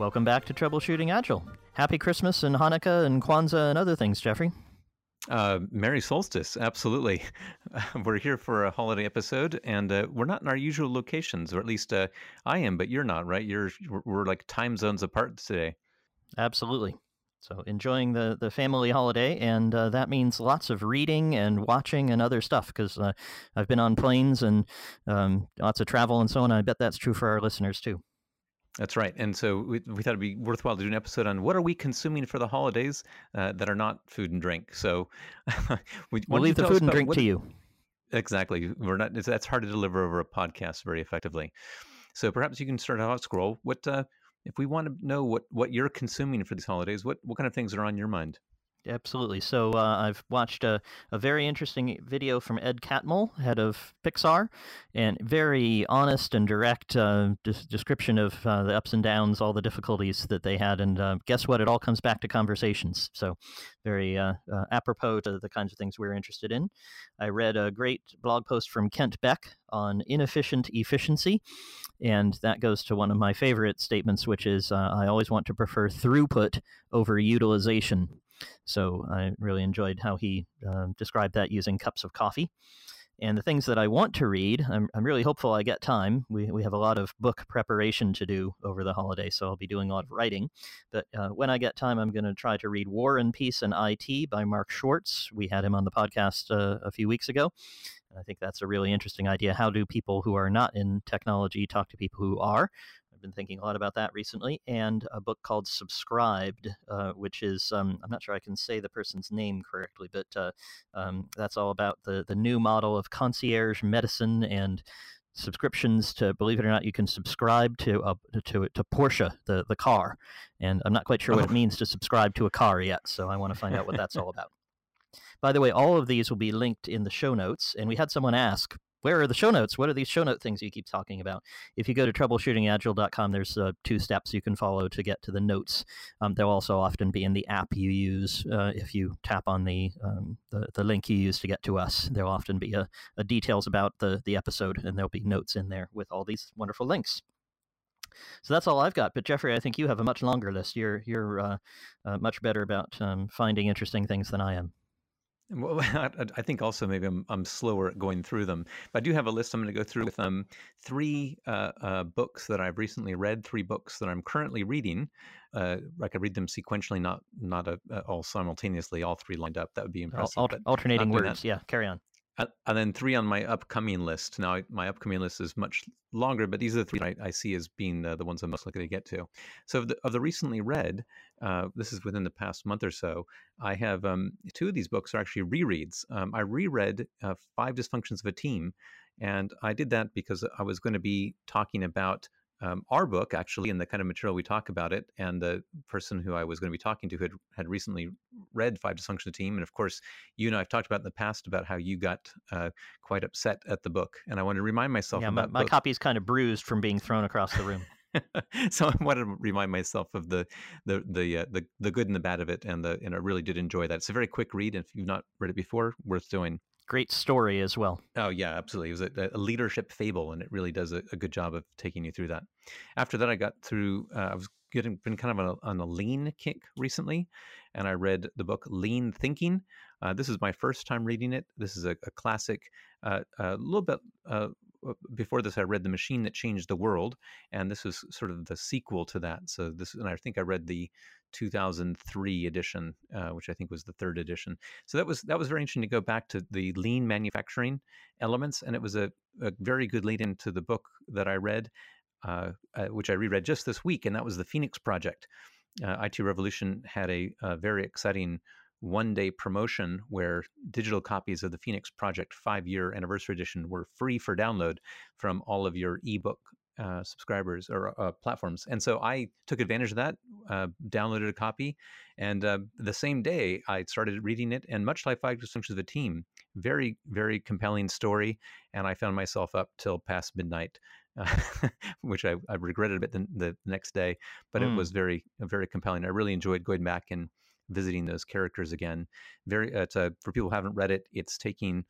Welcome back to Troubleshooting Agile. Happy Christmas and Hanukkah and Kwanzaa and other things, Jeffrey. Uh, Merry Solstice, absolutely. we're here for a holiday episode, and uh, we're not in our usual locations, or at least uh, I am, but you're not, right? You're we're like time zones apart today. Absolutely. So enjoying the the family holiday, and uh, that means lots of reading and watching and other stuff. Because uh, I've been on planes and um, lots of travel and so on. I bet that's true for our listeners too. That's right. And so we, we, thought it'd be worthwhile to do an episode on what are we consuming for the holidays uh, that are not food and drink. So we, will leave the food and drink what, to you. Exactly. We're not. That's hard to deliver over a podcast very effectively. So perhaps you can start out Squirrel. What uh, if we want to know what what you're consuming for these holidays? What what kind of things are on your mind? Absolutely. So uh, I've watched a, a very interesting video from Ed Catmull, head of Pixar, and very honest and direct uh, des- description of uh, the ups and downs, all the difficulties that they had. And uh, guess what? It all comes back to conversations. So very uh, uh, apropos to the kinds of things we're interested in. I read a great blog post from Kent Beck on inefficient efficiency. And that goes to one of my favorite statements, which is I always want to prefer throughput over utilization. So I really enjoyed how he uh, described that using cups of coffee. And the things that I want to read, I'm, I'm really hopeful I get time. We, we have a lot of book preparation to do over the holiday, so I'll be doing a lot of writing. But uh, when I get time, I'm going to try to read War and Peace and IT by Mark Schwartz. We had him on the podcast uh, a few weeks ago. And I think that's a really interesting idea. How do people who are not in technology talk to people who are? I've been thinking a lot about that recently, and a book called Subscribed, uh, which is um, I'm not sure I can say the person's name correctly, but uh, um, that's all about the the new model of concierge medicine and subscriptions to believe it or not you can subscribe to a, to to Porsche the the car and I'm not quite sure what it oh. means to subscribe to a car yet so I want to find out what that's all about. By the way, all of these will be linked in the show notes and we had someone ask where are the show notes? What are these show note things you keep talking about? If you go to troubleshootingagile.com, there's uh, two steps you can follow to get to the notes. Um, they'll also often be in the app you use. Uh, if you tap on the, um, the, the link you use to get to us, there'll often be a, a details about the the episode, and there'll be notes in there with all these wonderful links. So that's all I've got. But Jeffrey, I think you have a much longer list. You're you're uh, uh much better about um, finding interesting things than I am. Well, I think also maybe I'm, I'm slower at going through them, but I do have a list I'm going to go through with um, three uh, uh, books that I've recently read, three books that I'm currently reading. Uh, I could read them sequentially, not not a, uh, all simultaneously, all three lined up. That would be impressive. Al- alternating words, yeah. Carry on and then three on my upcoming list. Now, my upcoming list is much longer, but these are the three I, I see as being the, the, ones I'm most likely to get to. So, of the, of the recently read, uh, this is within the past month or so, I have um, two of these books are actually rereads. Um, I reread uh, Five Dysfunctions of a Team, and I did that because I was going to be talking about um, our book actually and the kind of material we talk about it and the person who i was going to be talking to had, had recently read five dysfunction team and of course you and i've talked about in the past about how you got uh, quite upset at the book and i want to remind myself yeah my, my copy is kind of bruised from being thrown across the room. So I want to remind myself of the the the, uh, the the good and the bad of it, and the and I really did enjoy that. It's a very quick read, and if you've not read it before, worth doing great story as well. Oh yeah, absolutely. It was a, a leadership fable, and it really does a, a, good job of taking you through that. After that, I got through. Uh, I was getting been kind of on a, on a, lean kick recently, and I read the book Lean Thinking. Uh, this is my first time reading it. This is a, a classic, uh, a little bit uh, uh, before this, I read The Machine That Changed the World, and this was sort of the sequel to that. So this, and I think I read the 2003 edition, uh, which I think was the third edition. So that was that was very interesting to go back to the lean manufacturing elements, and it was a, a very good lead into the book that I read, uh, uh, which I reread just this week, and that was the Phoenix Project. Uh, IT Revolution had a, a very exciting one day promotion where digital copies of the Phoenix Project five year anniversary edition were free for download from all of your ebook uh, subscribers or uh, platforms. And so I took advantage of that, uh, downloaded a copy, and uh, the same day I started reading it. And much like Five Dysfunctions of a Team, very, very compelling story. And I found myself up till past midnight. which I, I, regretted a bit the, the next day, but mm. it was very, very compelling. I really enjoyed going back and visiting those characters again. Very, uh, it's a, for people who haven't read it, it's taking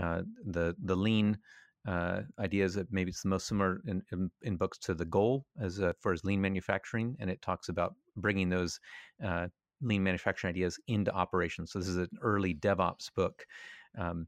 uh, the the lean uh, ideas. That maybe it's the most similar in, in, in books to the goal as uh, far as lean manufacturing, and it talks about bringing those uh, lean manufacturing ideas into operations. So this is an early DevOps book, um,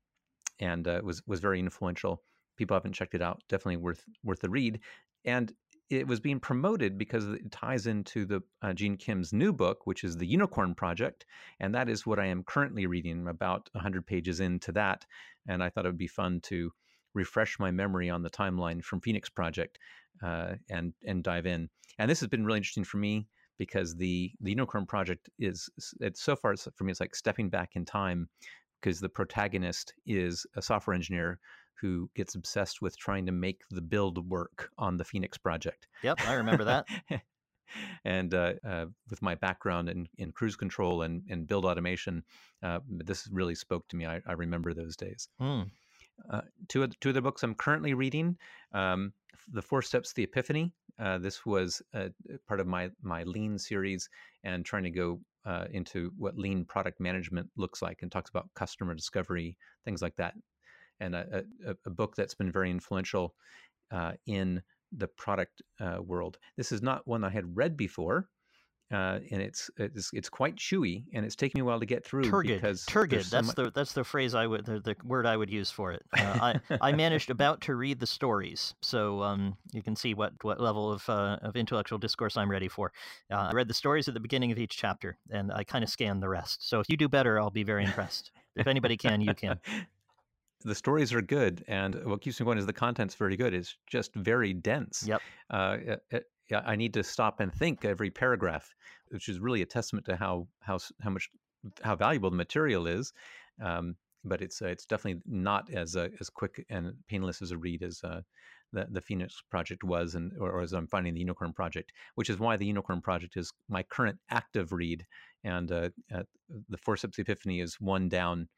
and uh, was was very influential. People haven't checked it out. Definitely worth worth the read. And it was being promoted because it ties into the uh, Gene Kim's new book, which is the Unicorn Project, and that is what I am currently reading. I'm about 100 pages into that, and I thought it would be fun to refresh my memory on the timeline from Phoenix Project uh, and and dive in. And this has been really interesting for me because the the Unicorn Project is it's so far for me it's like stepping back in time because the protagonist is a software engineer who gets obsessed with trying to make the build work on the Phoenix project. Yep, I remember that. and uh, uh, with my background in, in CruiseControl and, and build automation, uh, this really spoke to me. I, I remember those days. Uh, two, of the, two of the books I'm currently reading um, The Four Steps to the Epiphany. Uh, this was uh, part of my, my lean series and trying to go into what lean product management looks like and talks about customer discovery, things like that and a, a, a book that's been very influential uh, in the product uh, world. This is not one I had read before. Uh, and it's, it's it's quite chewy, and it's taking me a while to get through. Turgid, because turgid. So that's much... the that's the phrase I would the, the word I would use for it. Uh, I I managed about to read the stories, so um, you can see what what level of uh, of intellectual discourse I'm ready for. Uh, I read the stories at the beginning of each chapter, and I kind of scanned the rest. So if you do better, I'll be very impressed. if anybody can, you can the stories are good, and what keeps me going is the content's very good. It's just very dense. Yep. Uh, it, it, I need to stop and think every paragraph, which is really a testament to how how how much how valuable the material is. Um, but it's uh, it's definitely not as uh, as quick and painless as a read as uh, the the Phoenix project was, and or, or, as I'm finding the Unicorn project, which is why the Unicorn project is my current active read, and uh, the Four Steps Epiphany is one down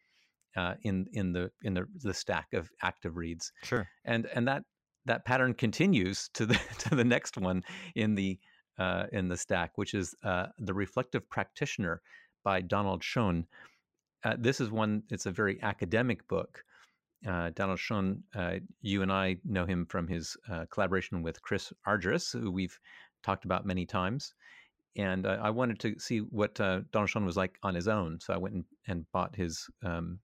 uh, in in the in the, the stack of active reads. Sure. And and that that pattern continues to the to the next one in the uh, in the stack, which is uh, the Reflective Practitioner by Donald Schoen. Uh, this is one. It's a very academic book. Uh, Donald Schoen, uh, you and I know him from his collaboration with Chris Argyris, who we've talked about many times and uh, I wanted to see what uh, Donald Schoen was like on his own. So I went and, and bought his um,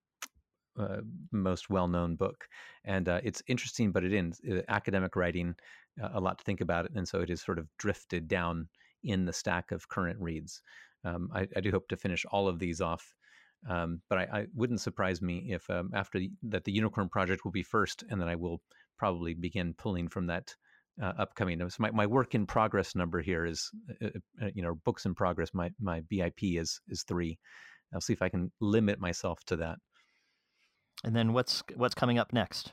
uh, most well-known book, and uh, it's interesting, but it is uh, academic writing, uh, a lot to think about it, and so it is sort of drifted down in the stack of current reads. Um, I, I, do hope to finish all of these off, um, but I, I, wouldn't surprise me if um, after the, that the Unicorn Project will be first, and then I will probably begin pulling from that uh, upcoming. So my, my work in progress number here is, uh, uh, you know, books in progress. My my BIP is is three. I'll see if I can limit myself to that. And then what's what's coming up next?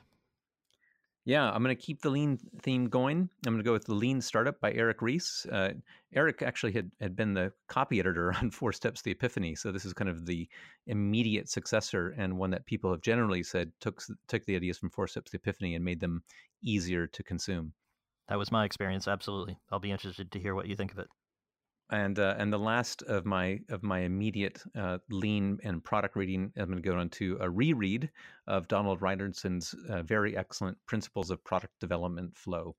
Yeah, I'm going to keep the lean theme going. I'm going to go with the Lean Startup by Eric Ries. Uh, Eric actually had, had been the copy editor on Four Steps to the Epiphany, so this is kind of the immediate successor and one that people have generally said took took the ideas from Four Steps to the Epiphany and made them easier to consume. That was my experience. Absolutely, I'll be interested to hear what you think of it and uh, and the last of my of my immediate uh, lean and product reading, I'm going to go on to a reread of Donald Reinertsen's uh, very excellent Principles of Product Development Flow,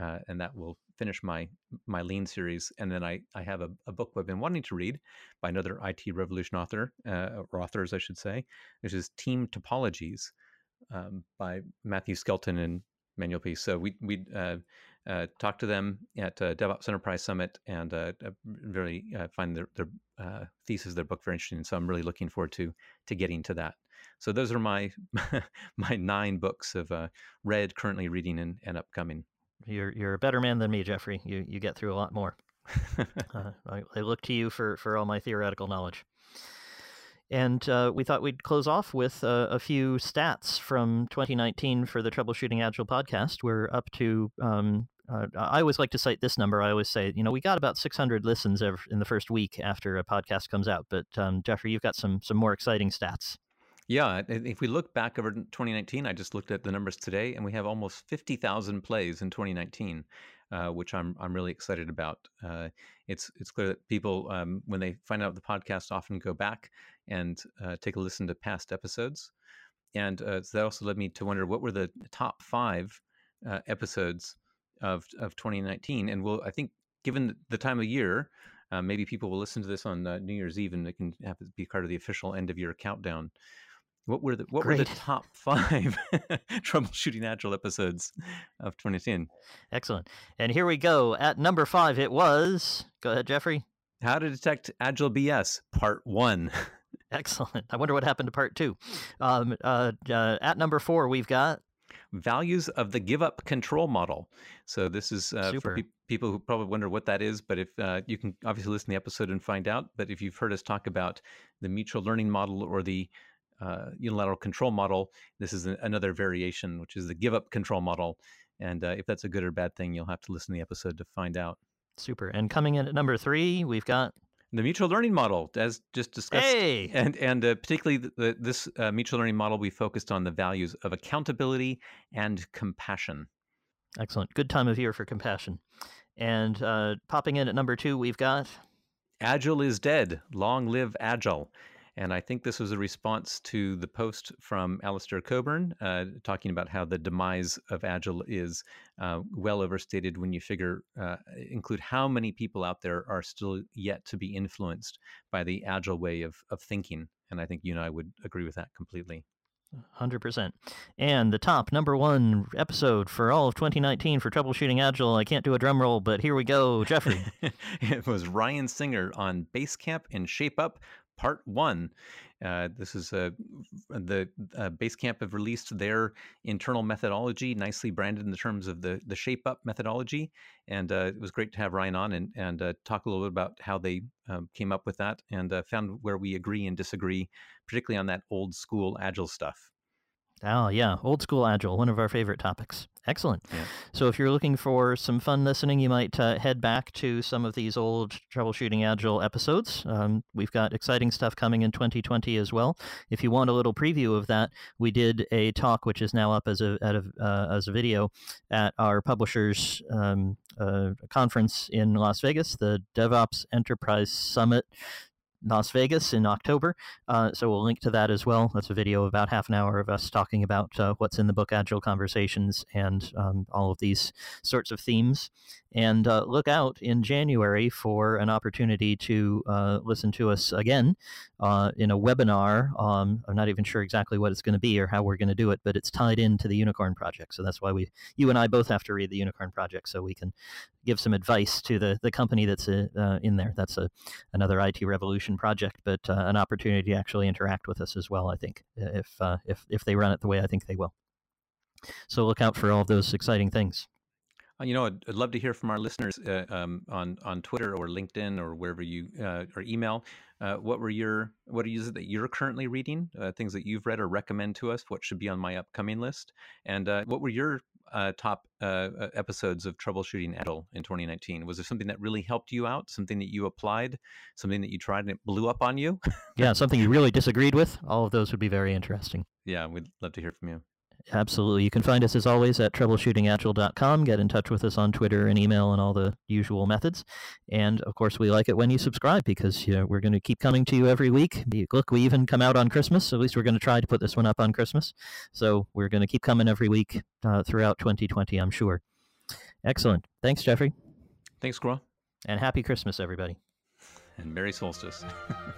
uh, and that will finish my my lean series. And then I I have a, a book I've been wanting to read by another IT Revolution author uh, or authors I should say, which is Team Topologies um, by Matthew Skelton and Manuel Pais. So we we uh, talk to them at uh, DevOps Enterprise Summit and uh, uh really uh, find their, their uh, thesis, their book very interesting. So I'm really looking forward to to getting to that. So those are my my nine books of read, currently reading, and, and upcoming. You're you're a better man than me, Jeffrey. You you get through a lot more. I, I look to you for for all my theoretical knowledge. And uh, we thought we'd close off with uh, a few stats from 2019 for the Troubleshooting Agile podcast. We're up to, um, uh, I always like to cite this number. I always say, you know, we got about 600 listens in the first week after a podcast comes out. But um, Jeffrey, you've got some some more exciting stats. Yeah, if we look back over 2019, I just looked at the numbers today, and we have almost 50,000 plays in 2019 uh, which I'm I'm really excited about. Uh, it's it's clear that people um, when they find out the podcast often go back and uh, take a listen to past episodes. and uh, so that also led me to wonder what were the top five uh, episodes of of 2019. And we'll, I think, given the time of year, uh, maybe people will listen to this on uh, New Year's Eve, and it can have it be part of the official end of year countdown. What were the what Great. were the top five troubleshooting agile episodes of 2010? Excellent. And here we go. At number five, it was. Go ahead, Jeffrey. How to detect agile BS, part one. Excellent. I wonder what happened to part two. Um, uh, uh, at number four, we've got Values of the give up control model. So this is uh, for pe- people who probably wonder what that is, but if uh, you can obviously listen to the episode and find out. But if you've heard us talk about the mutual learning model or the uh, unilateral control model, this is another variation, which is the give up control model. And uh, if that's a good or bad thing, you'll have to listen to the episode to find out. super. And coming in at number three, we've got. The mutual learning model, as just discussed Hey! and and uh, particularly the, the, this uh, mutual learning model, we focused on the values of accountability and compassion. Excellent. Good time of year for compassion. And uh, popping in at number two, we've got. Agile is dead. Long live Agile. And I think this was a response to the post from Alistair Cockburn uh, talking about how the demise of Agile is uh, well overstated when you figure, uh, include how many people out there are still yet to be influenced by the Agile way of, of thinking. And I think you and I would agree with that completely. 100%. And the top number one episode for all of 2019 for Troubleshooting Agile. I can't do a drum roll, but here we go. Jeffrey. it was Ryan Singer on Basecamp and Shape Up, Part One. Uh, this is uh, the uh, Basecamp have released their internal methodology, nicely branded in the terms of the the Shape Up methodology, and uh, it was great to have Ryan on and and uh, talk a little bit about how they um, came up with that and uh, found where we agree and disagree, particularly on that old school agile stuff. Oh, yeah. Old school Agile, one of our favorite topics. Excellent. Yeah. So, if you're looking for some fun listening, you might uh, head back to some of these old Troubleshooting Agile episodes. Um, we've got exciting stuff coming in 2020 as well. If you want a little preview of that, we did a talk, which is now up as a, at a uh, as a video at our publishers um, uh, conference in Las Vegas, the DevOps Enterprise Summit. Las Vegas in October. Uh, so we'll link to that as well. That's a video about half an hour of us talking about uh, what's in the book Agile Conversations and um, all of these sorts of themes. And uh, look out in January for an opportunity to uh, listen to us again uh, in a webinar. Um, I'm not even sure exactly what it's going to be or how we're going to do it, but it's tied into the Unicorn Project. So that's why we, you and I, both have to read the Unicorn Project so we can give some advice to the the company that's uh, in there. That's a another IT Revolution project, but uh, an opportunity to actually interact with us as well. I think if uh, if if they run it the way I think they will. So look out for all those exciting things. Uh, You know, I'd, I'd love to hear from our listeners uh, um, on on Twitter or LinkedIn or wherever you uh, or email. Uh, what were your what is it that you're currently reading? Uh, things that you've read or recommend to us? What should be on my upcoming list? And uh, what were your uh, top episodes of troubleshooting Agile in 2019? Was there something that really helped you out? Something that you applied? Something that you tried and it blew up on you? Yeah, something you really disagreed with. All of those would be very interesting. yeah, we'd love to hear from you. Absolutely. You can find us as always at troubleshootingagile.com. Get in touch with us on Twitter and email and all the usual methods. And of course, we like it when you subscribe because you know, we're going to keep coming to you every week. Look, we even come out on Christmas. At least we're going to try to put this one up on Christmas. So we're going to keep coming every week uh, throughout 2020, I'm sure. Excellent. Thanks, Jeffrey. Thanks, Squirrel, And happy Christmas, everybody. and Merry Solstice.